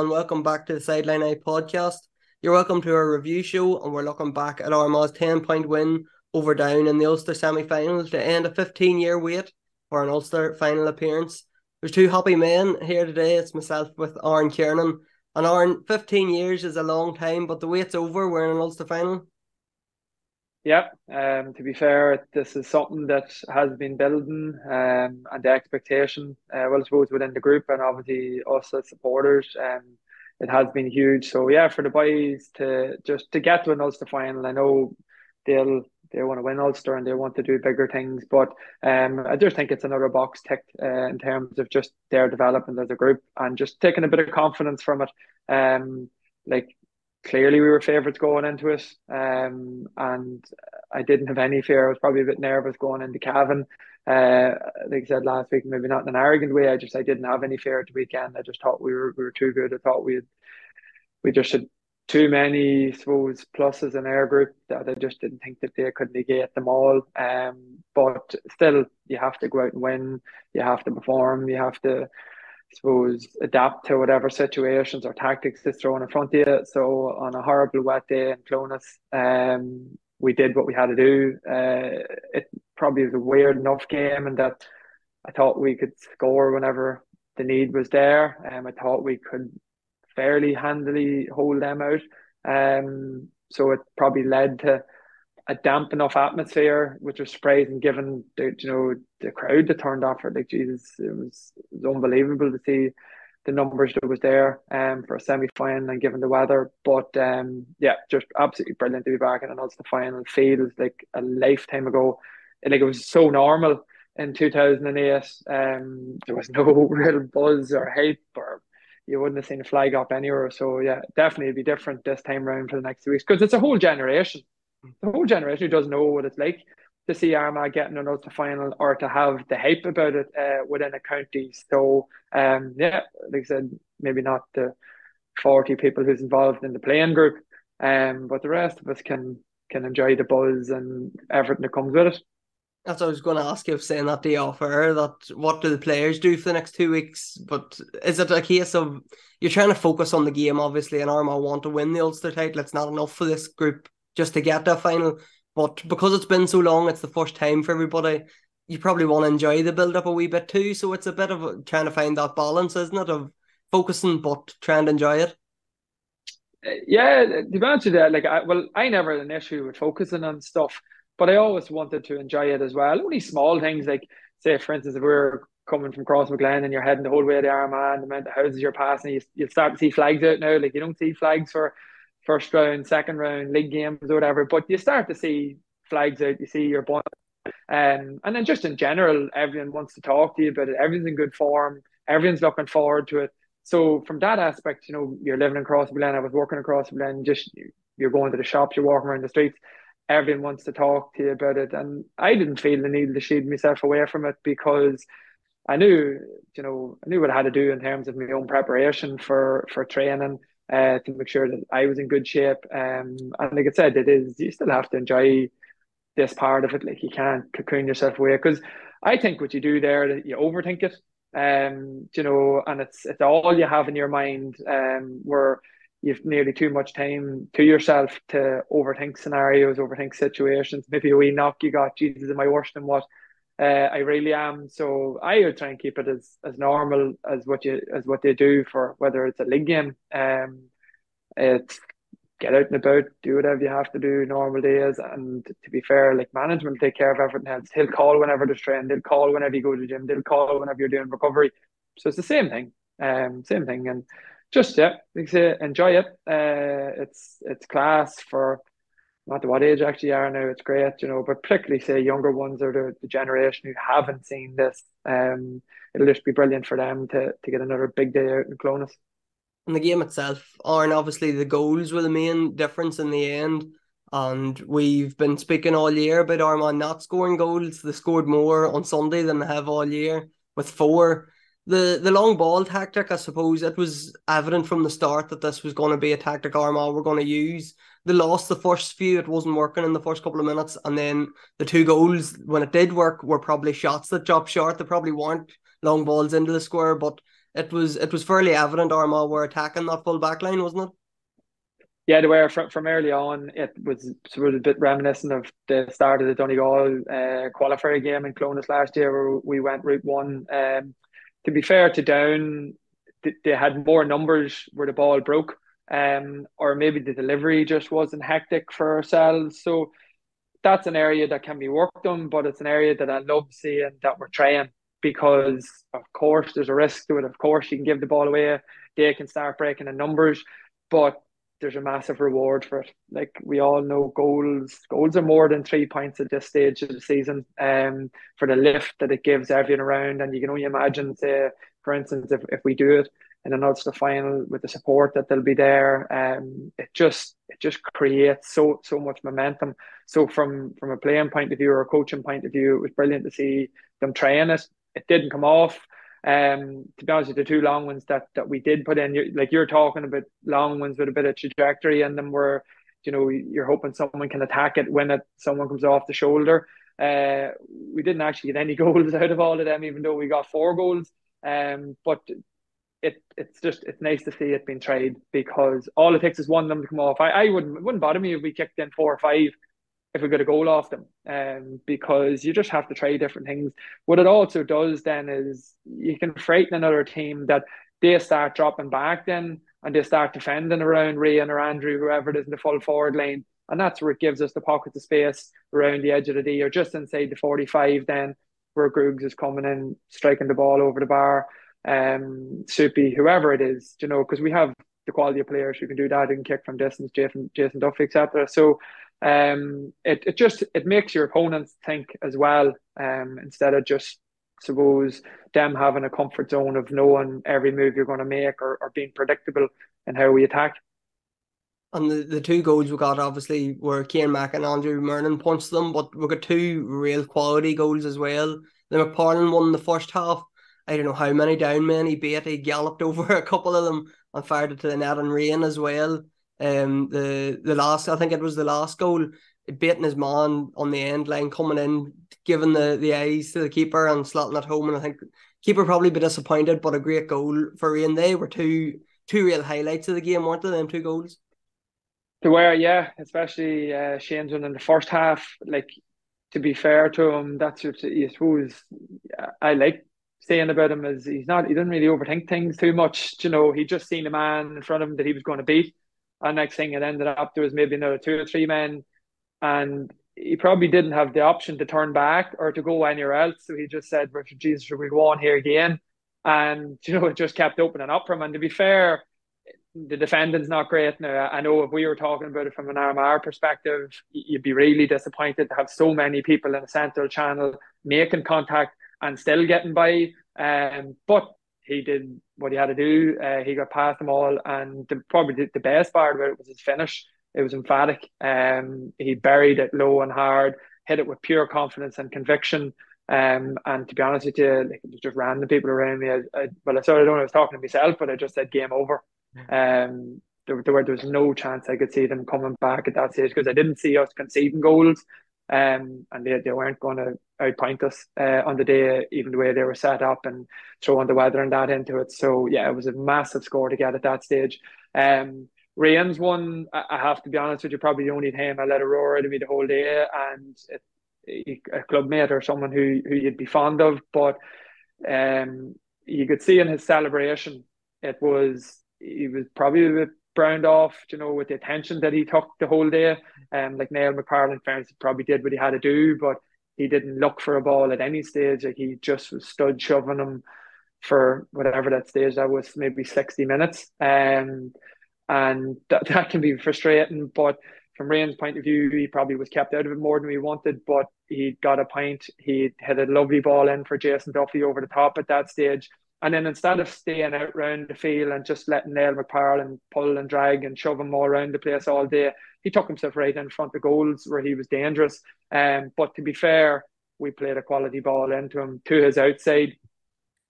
and welcome back to the Sideline Eye podcast. You're welcome to our review show, and we're looking back at Armagh's 10 point win over Down in the Ulster semi finals to end a 15 year wait for an Ulster final appearance. There's two happy men here today. It's myself with Aaron Kernan. And Aaron, 15 years is a long time, but the wait's over. We're in an Ulster final. Yeah, um, to be fair, this is something that has been building, um, and the expectation, uh, well, I suppose within the group and obviously us as supporters, um, it has been huge. So yeah, for the boys to just to get to an Ulster final, I know they'll they want to win Ulster and they want to do bigger things, but um, I just think it's another box ticked uh, in terms of just their development as a group and just taking a bit of confidence from it. Um, like clearly we were favourites going into it, um, and I didn't have any fear. I was probably a bit nervous going into Cavan. Uh, like I said last week, maybe not in an arrogant way. I just I didn't have any fear at the weekend. I just thought we were we were too good. I thought we had, we just had too many, I suppose, pluses in our group that I just didn't think that they could negate them all. Um, but still, you have to go out and win. You have to perform. You have to suppose, adapt to whatever situations or tactics is thrown in front of you. So on a horrible wet day in Clones, um, we did what we had to do. Uh, it probably was a weird enough game and that I thought we could score whenever the need was there. Um, I thought we could fairly handily hold them out. Um, so it probably led to a damp enough atmosphere, which was surprising given the you know the crowd that turned off for like Jesus, it was, it was unbelievable to see the numbers that was there um for a semi final and given the weather. But um yeah, just absolutely brilliant to be back in an Ulster final. Feels like a lifetime ago. and Like it was so normal in two thousand and eight. Um there was no real buzz or hype or you wouldn't have seen a flag up anywhere. So yeah, definitely be different this time around for the next two weeks because it's a whole generation the whole generation who doesn't know what it's like to see Armagh getting an Ulster final or to have the hype about it uh, within a county. So um, yeah, like I said, maybe not the forty people who's involved in the playing group, um, but the rest of us can can enjoy the buzz and everything that comes with it. That's what I was going to ask you, of saying that the offer that what do the players do for the next two weeks? But is it a case of you're trying to focus on the game, obviously, and Armagh want to win the Ulster title? It's not enough for this group just to get that final. But because it's been so long, it's the first time for everybody. You probably want to enjoy the build up a wee bit too. So it's a bit of a, trying to find that balance, isn't it, of focusing but trying to enjoy it. Uh, yeah, to be honest with you, like I well, I never had an issue with focusing on stuff, but I always wanted to enjoy it as well. Only small things like, say, for instance, if we are coming from Crossmaglen and you're heading the whole way to Armagh, and the amount of houses you're passing, you, you start to see flags out now. Like you don't see flags for first round, second round, league games or whatever. But you start to see flags out. You see your boy, um, and then just in general, everyone wants to talk to you about it. Everyone's in good form. Everyone's looking forward to it. So from that aspect, you know, you're living Crossmaglen. I was working Crossmaglen. Just you're going to the shops. You're walking around the streets. Everyone wants to talk to you about it, and I didn't feel the need to shield myself away from it because I knew, you know, I knew what I had to do in terms of my own preparation for for training uh, to make sure that I was in good shape. Um, and like I said, it is you still have to enjoy this part of it. Like you can't cocoon yourself away because I think what you do there, you overthink it. Um, you know, and it's it's all you have in your mind. Um, where you've nearly too much time to yourself to overthink scenarios, overthink situations. Maybe a wee knock you got, Jesus, am I worse than what uh, I really am. So I would try and keep it as, as normal as what you as what they do for whether it's a league game. Um, it's get out and about, do whatever you have to do normal days. And to be fair, like management take care of everything else. He'll call whenever there's training, they'll call whenever you go to the gym, they'll call whenever you're doing recovery. So it's the same thing. Um, same thing. And just yeah, like say, enjoy it. Uh, it's it's class for not what age actually are now. It's great, you know, but particularly say younger ones or the, the generation who haven't seen this. Um, it'll just be brilliant for them to to get another big day out in Clones. And the game itself, and obviously the goals were the main difference in the end. And we've been speaking all year about Armagh not scoring goals. They scored more on Sunday than they have all year with four. The the long ball tactic, I suppose, it was evident from the start that this was going to be a tactic Armagh were going to use they lost the first few. It wasn't working in the first couple of minutes, and then the two goals when it did work were probably shots that dropped short. They probably weren't long balls into the square, but it was it was fairly evident Armagh were attacking that full back line, wasn't it? Yeah, they were from, from early on. It was sort of a bit reminiscent of the start of the Donegal uh, qualifier game in Clones last year, where we went route one. Um, to be fair to Down, they had more numbers where the ball broke, um, or maybe the delivery just wasn't hectic for ourselves. So that's an area that can be worked on, but it's an area that I love seeing that we're trying because, of course, there's a risk to it. Of course, you can give the ball away, they can start breaking the numbers, but there's a massive reward for it. Like we all know, goals goals are more than three points at this stage of the season. Um, for the lift that it gives everyone around, and you can only imagine, say, for instance, if, if we do it in an Ulster final with the support that they'll be there, um, it just it just creates so so much momentum. So from from a playing point of view or a coaching point of view, it was brilliant to see them trying it. It didn't come off. Um, to be honest, with the two long ones that that we did put in, you're, like you're talking about long ones with a bit of trajectory and them where you know you're hoping someone can attack it when it someone comes off the shoulder. Uh, we didn't actually get any goals out of all of them, even though we got four goals. Um, but it it's just it's nice to see it being tried because all it takes is one of them to come off. I, I wouldn't wouldn't bother me if we kicked in four or five if we got a goal off them. Um, because you just have to try different things. What it also does then is you can frighten another team that they start dropping back then and they start defending around Rian or Andrew, whoever it is in the full forward lane. And that's where it gives us the pockets of space around the edge of the D or just inside the 45 then where Groogs is coming in, striking the ball over the bar um, Soupy, whoever it is, you know, because we have the quality of players who can do that and kick from distance, Jason, Jason Duffy, etc. So um, it, it just it makes your opponents think as well, um, instead of just suppose them having a comfort zone of knowing every move you're going to make or, or being predictable in how we attack. And the, the two goals we got obviously were Cian Mack and Andrew Murnin punched them, but we got two real quality goals as well. The McPartland won the first half I don't know how many down men he beat. He galloped over a couple of them and fired it to the net and Rian as well. Um, the the last I think it was the last goal, beating his man on the end line, coming in, giving the, the eyes to the keeper and slotting it home. And I think keeper probably be disappointed, but a great goal for Rian. They were two two real highlights of the game, weren't they? Them two goals. They were, yeah, especially uh, Shane's one in the first half. Like to be fair to him, that's what I suppose. I like saying about him is he's not he doesn't really overthink things too much. You know, he just seen a man in front of him that he was going to beat. And next thing it ended up there was maybe another two or three men and he probably didn't have the option to turn back or to go anywhere else. So he just said, Jesus, should we go on here again? And you know, it just kept opening up for him. And to be fair, the defending's not great now. I know if we were talking about it from an Armagh perspective, you'd be really disappointed to have so many people in the central channel making contact and still getting by. Um, but he did what he had to do. Uh, he got past them all, and the, probably the, best part of it was his finish. It was emphatic. Um, he buried it low and hard, hit it with pure confidence and conviction. Um, and to be honest with you, like it was just random people around me. I, I, well, I sort of don't know I was talking to myself, but I just said game over. Um, there, there, there was no chance I could see them coming back at that stage because I didn't see us conceding goals. Um, and they, they weren't going to outpoint us uh, on the day, even the way they were set up and throwing the weather and that into it. So yeah, it was a massive score to get at that stage. Um, Rian's one, I have to be honest with you, probably the only time I let a roar of me the whole day, and it, a clubmate or someone who who you'd be fond of, but um, you could see in his celebration, it was he was probably a bit browned off, you know, with the attention that he took the whole day. Um, like Niall McParland, fairness, probably did what he had to do, but he didn't look for a ball at any stage. Like he just was stood shoving him for whatever that stage that was, maybe 60 minutes. Um, and that, that can be frustrating. But from Rian's point of view, he probably was kept out of it more than we wanted, but he got a point. He had a lovely ball in for Jason Duffy over the top at that stage. And then instead of staying out round the field and just letting Niall McParland pull and drag and shove him all around the place all day, he took himself right in front of goals where he was dangerous. Um, but to be fair, we played a quality ball into him to his outside.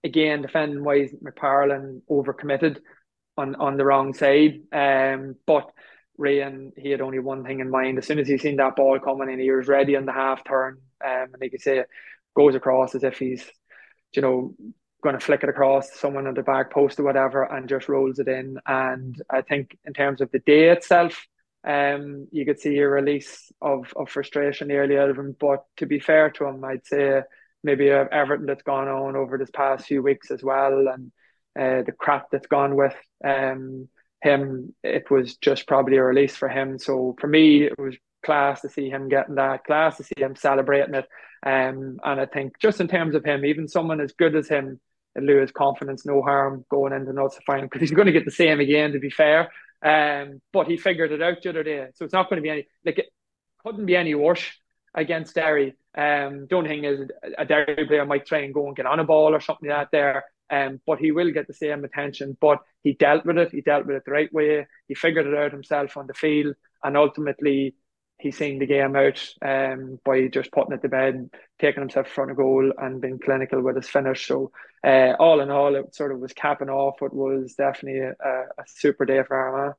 Again, defending wise, McParland overcommitted on, on the wrong side. Um, but Rian, he had only one thing in mind. As soon as he seen that ball coming in, he was ready on the half turn. Um, and like you say, goes across as if he's, you know, going to flick it across someone on the back post or whatever and just rolls it in. And I think in terms of the day itself, um, you could see a release of, of frustration nearly out of him. But to be fair to him, I'd say maybe everything that's gone on over this past few weeks as well, and uh, the crap that's gone with um, him, it was just probably a release for him. So for me, it was class to see him getting that, class to see him celebrating it. Um, and I think just in terms of him, even someone as good as him, lose confidence, no harm going into notes to final because he's going to get the same again. To be fair, um, but he figured it out the other day, so it's not going to be any like it couldn't be any worse against Derry. Um, the only thing is a Derry player might try and go and get on a ball or something like that there. Um, but he will get the same attention. But he dealt with it. He dealt with it the right way. He figured it out himself on the field, and ultimately he's seen the game out um, by just putting it to bed, taking himself in front of goal, and being clinical with his finish. So, uh, all in all, it sort of was capping off. what was definitely a, a super day for Armagh.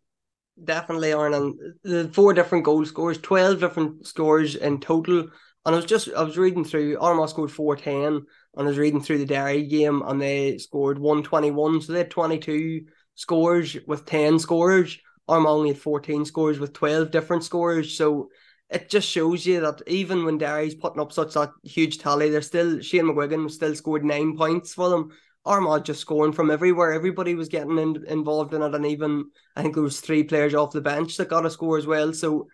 Definitely, Aaron. the four different goal scores, twelve different scores in total. And I was just I was reading through Armagh scored four ten, and I was reading through the Derry game, and they scored one twenty one. So they had twenty two scores with ten scorers. Armagh only had 14 scores with 12 different scores. So it just shows you that even when Derry's putting up such a huge tally, they're still Shane McGuigan still scored nine points for them. Armagh just scoring from everywhere. Everybody was getting in, involved in it, and even I think there was three players off the bench that got a score as well. So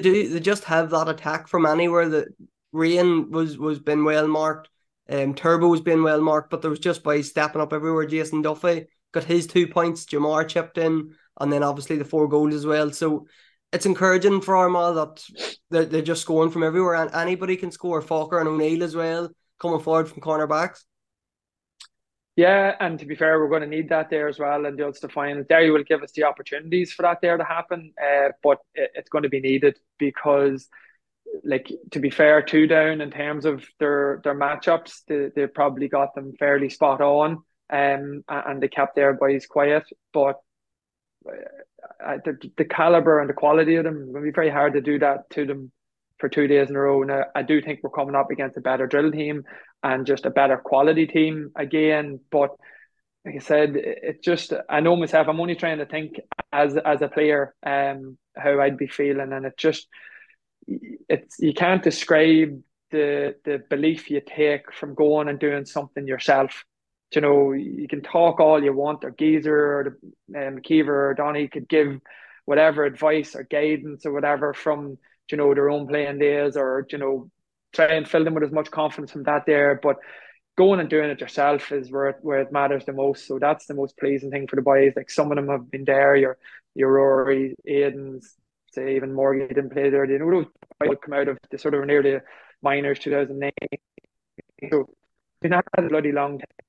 do they just have that attack from anywhere? That Rian was was been well marked, um, Turbo was been well marked, but there was just by stepping up everywhere. Jason Duffy got his two points. Jamar chipped in and then obviously the four goals as well. So it's encouraging for Armagh that they're, they're just scoring from everywhere, and anybody can score. Forker and O'Neill as well coming forward from cornerbacks. Yeah, and to be fair, we're going to need that there as well. And the Ulster final, Derry will give us the opportunities for that there to happen, uh, but it, it's going to be needed because, like, to be fair, two down in terms of their their matchups, they they probably got them fairly spot on, um, and they kept their boys quiet. But the, the caliber and the quality of them it's going to be very hard to do that to them for two days in a row. Now, I do think we're coming up against a better Derry team and just a better quality team again. But like I said, it just I know myself. I'm only trying to think as as a player, um, how I'd be feeling, and it just it's you can't describe the the belief you take from going and doing something yourself you know, you can talk all you want, or Geezer or the, um, McKeever or Donny could give whatever advice or guidance or whatever from, you know, their own playing days or, you know, try and fill them with as much confidence from that there. But going and doing it yourself is where it, where it matters the most. So that's the most pleasing thing for the boys. Like some of them have been there, your, your Rory, Aiden's, say even Morgan didn't play there. You know, those would come out of the sort of nearly minors 2009. So it's not a bloody long time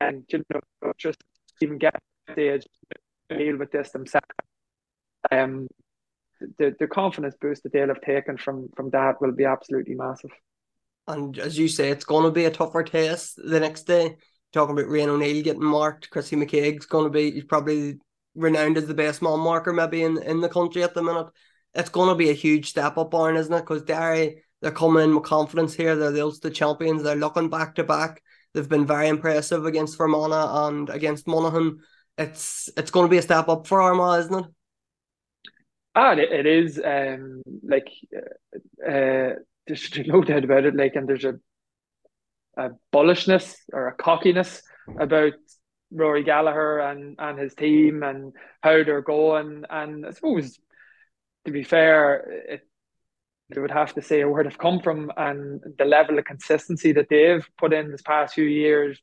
and you know just even get stage deal with this themselves. Um, the the confidence boost that they'll have taken from from that will be absolutely massive. And as you say, it's going to be a tougher test the next day. Talking about Rian O'Neill getting marked, Chrissy McKaigue's going to be he's probably renowned as the best man marker maybe in, in the country at the minute. It's going to be a huge step up, on, isn't it? Because Derry, they're coming in with confidence here. They're the Ulster champions. They're looking back to back. They've been very impressive against Fermanagh and against Monaghan. It's it's going to be a step up for Armagh, isn't it? Ah, it, it is. Um, like uh, uh, there's no doubt about it. Like, and there's a a bullishness or a cockiness about Rory Gallagher and and his team and how they're going. And I suppose, to be fair, it they would have to say where they've come from and the level of consistency that they've put in this past few years.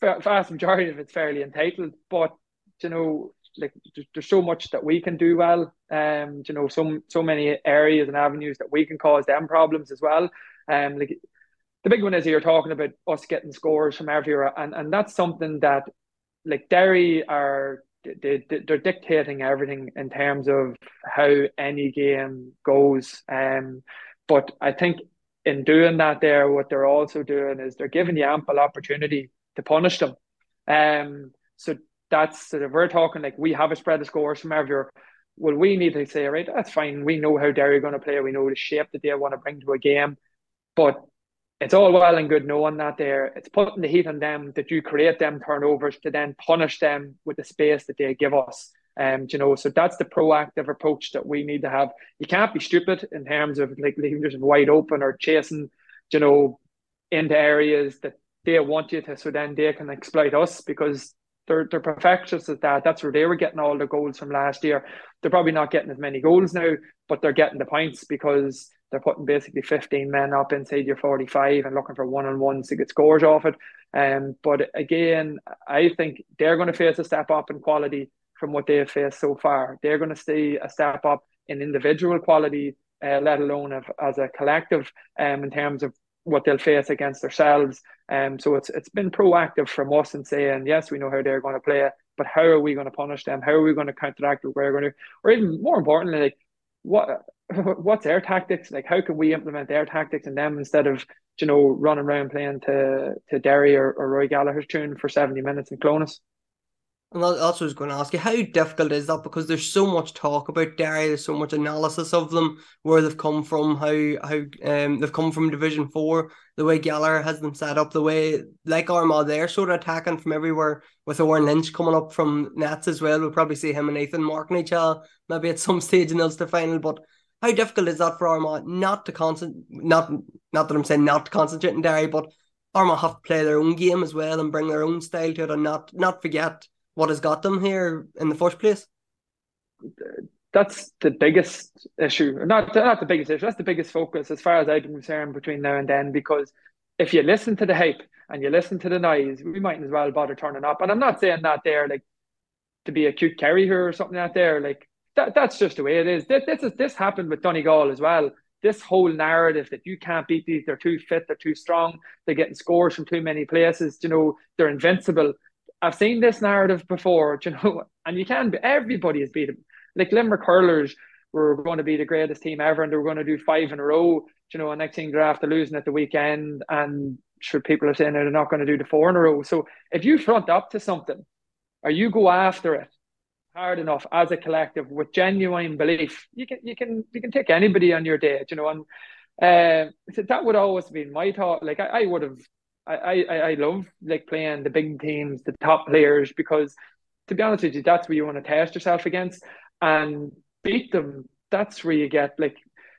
Vast majority of it's fairly entitled, but you know, like there's so much that we can do well. Um, you know, so so many areas and avenues that we can cause them problems as well. Um, like the big one is you're talking about us getting scores from everywhere, and and that's something that like Derry are they, they're dictating everything in terms of how any game goes. Um, but I think in doing that, there, what they're also doing is they're giving you ample opportunity to punish them. Um, so that's sort of we're talking like we have a spread of scores from everywhere. Well, we need to say, right, that's fine. We know how Derry are going to play. We know the shape that they want to bring to a game. But it's all well and good knowing that there. It's putting the heat on them that you create them turnovers to then punish them with the space that they give us. Um, you know, so that's the proactive approach that we need to have. You can't be stupid in terms of like leaving just wide open or chasing, you know, into areas that they want you to, so then they can exploit us because they're they're perfectionists at that. That's where they were getting all the goals from last year. They're probably not getting as many goals now, but they're getting the points because they're putting basically 15 men up inside your 45 and looking for one on ones to get scores off it. Um, but again, I think they're going to face a step up in quality from what they have faced so far. They're going to see a step up in individual quality, uh, let alone of, as a collective, um, in terms of what they'll face against themselves. Um, so it's it's been proactive from us and saying, yes, we know how they're going to play, but how are we going to punish them? How are we going to counteract what we're going to, or even more importantly, like what what's their tactics? Like how can we implement their tactics in them instead of you know running around playing to to Derry or, or Rory Gallagher's tune for seventy minutes in Clones? And that's what I was going to ask you, how difficult is that? Because there's so much talk about Derry, there's so much analysis of them, where they've come from, how how um they've come from Division Four, the way Gallagher has them set up, the way like Armagh, they're sort of attacking from everywhere with Odhrán Lynch coming up from nets as well. We'll probably see him and Ethan marking each other maybe at some stage in the Ulster final. But how difficult is that for Armagh not to concentrate? Not not that I'm saying not to concentrate in Derry, but Armagh have to play their own game as well and bring their own style to it, and not not forget what has got them here in the first place? That's the biggest issue. Not not the biggest issue. That's the biggest focus as far as I'm concerned between now and then. Because if you listen to the hype and you listen to the noise, we might as well bother turning up. And I'm not saying that there like to be a cute carry here or something out there. Like that, that's just the way it is. This, this is this happened with Donegal as well. This whole narrative that you can't beat these, they're too fit, they're too strong, they're getting scores from too many places. You know, they're invincible. I've seen this narrative before, you know, and you can be everybody is beatable. Like Limerick hurlers were going to be the greatest team ever, and they were going to do five in a row. You know, and next thing they're after losing at the weekend, and sure people are saying they're not going to do the four in a row. So if you front up to something, or you go after it hard enough as a collective with genuine belief, you can you can you can take anybody on your day. You know, and uh, that would always be my thought. Like I, I would have I, I, I love like playing the big teams, the top players, because to be honest with you, that's where you want to test yourself against and beat them. That's where you get like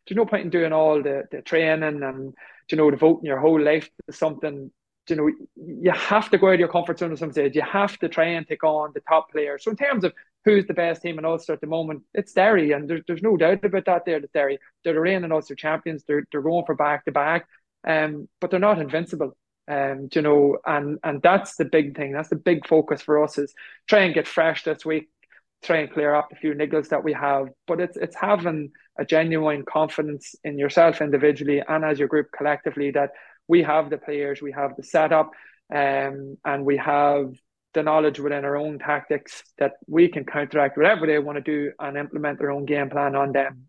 there's no point in doing all the, the training and you know devoting your whole life to something. You know, you have to go out of your comfort zone at some stage. You have to try and take on the top players. So in terms of who's the best team in Ulster at the moment, it's Derry, and there's there's no doubt about that. There, that Derry, they're the reigning Ulster champions. They're they're going for back to back, um, but they're not invincible. Um, you know, and and that's the big thing. That's the big focus for us is try and get fresh this week, try and clear up a few niggles that we have. But it's it's having a genuine confidence in yourself individually and as your group collectively that we have the players, we have the setup, um, and we have the knowledge within our own tactics that we can counteract whatever they want to do and implement their own game plan on them.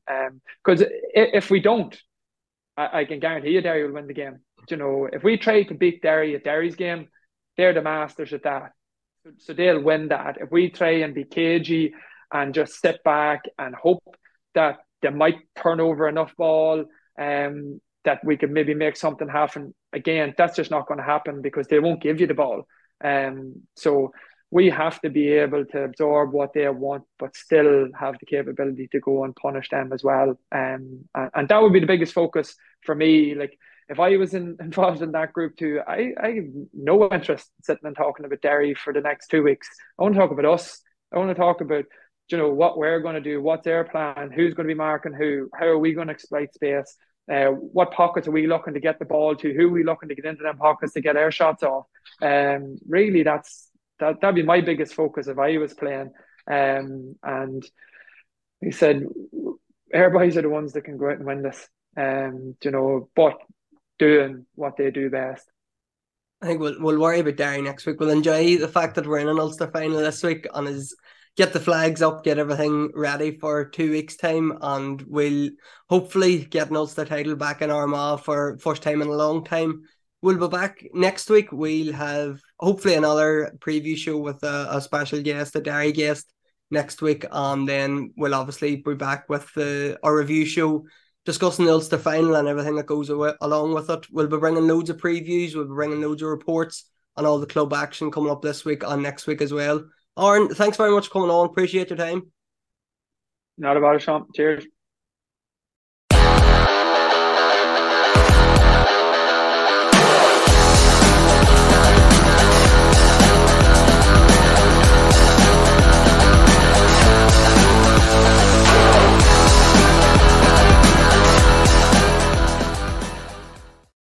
Because um, if we don't, I, I, can guarantee you Derry will win the game you know, if we try to beat Derry at Derry's game, they're the masters at that. So, they'll win that. If we try and be cagey and just sit back and hope that they might turn over enough ball um, that we could maybe make something happen, again, that's just not going to happen because they won't give you the ball. Um, so we have to be able to absorb what they want, but still have the capability to go and punish them as well. Um, and, and that would be the biggest focus for me. Like if I was in, involved in that group too, I, I have no interest in sitting and talking about Derry for the next two weeks. I want to talk about us. I want to talk about, you know, what we're going to do, what's their plan, who's going to be marking who, how are we going to exploit space, uh, what pockets are we looking to get the ball to, who are we looking to get into them pockets to get our shots off. Um, really, that's that that'd be my biggest focus if I was playing. Um, and he said, everybody's are the ones that can go out and win this. Um, you know, but doing what they do best. I think we'll we'll worry about Derry next week. We'll enjoy the fact that we're in an Ulster final this week and is get the flags up, get everything ready for two weeks' time, and we'll hopefully get an Ulster title back in Armagh for first time in a long time. We'll be back next week. We'll have hopefully another preview show with a, a special guest, a Derry guest next week, and then we'll obviously be back with the a review show discussing the Ulster final and everything that goes away, along with it. We'll be bringing loads of previews. We'll be bringing loads of reports and all the club action coming up this week and next week as well. Aaron, thanks very much for coming on. Appreciate your time. Not about it, Sean. Cheers.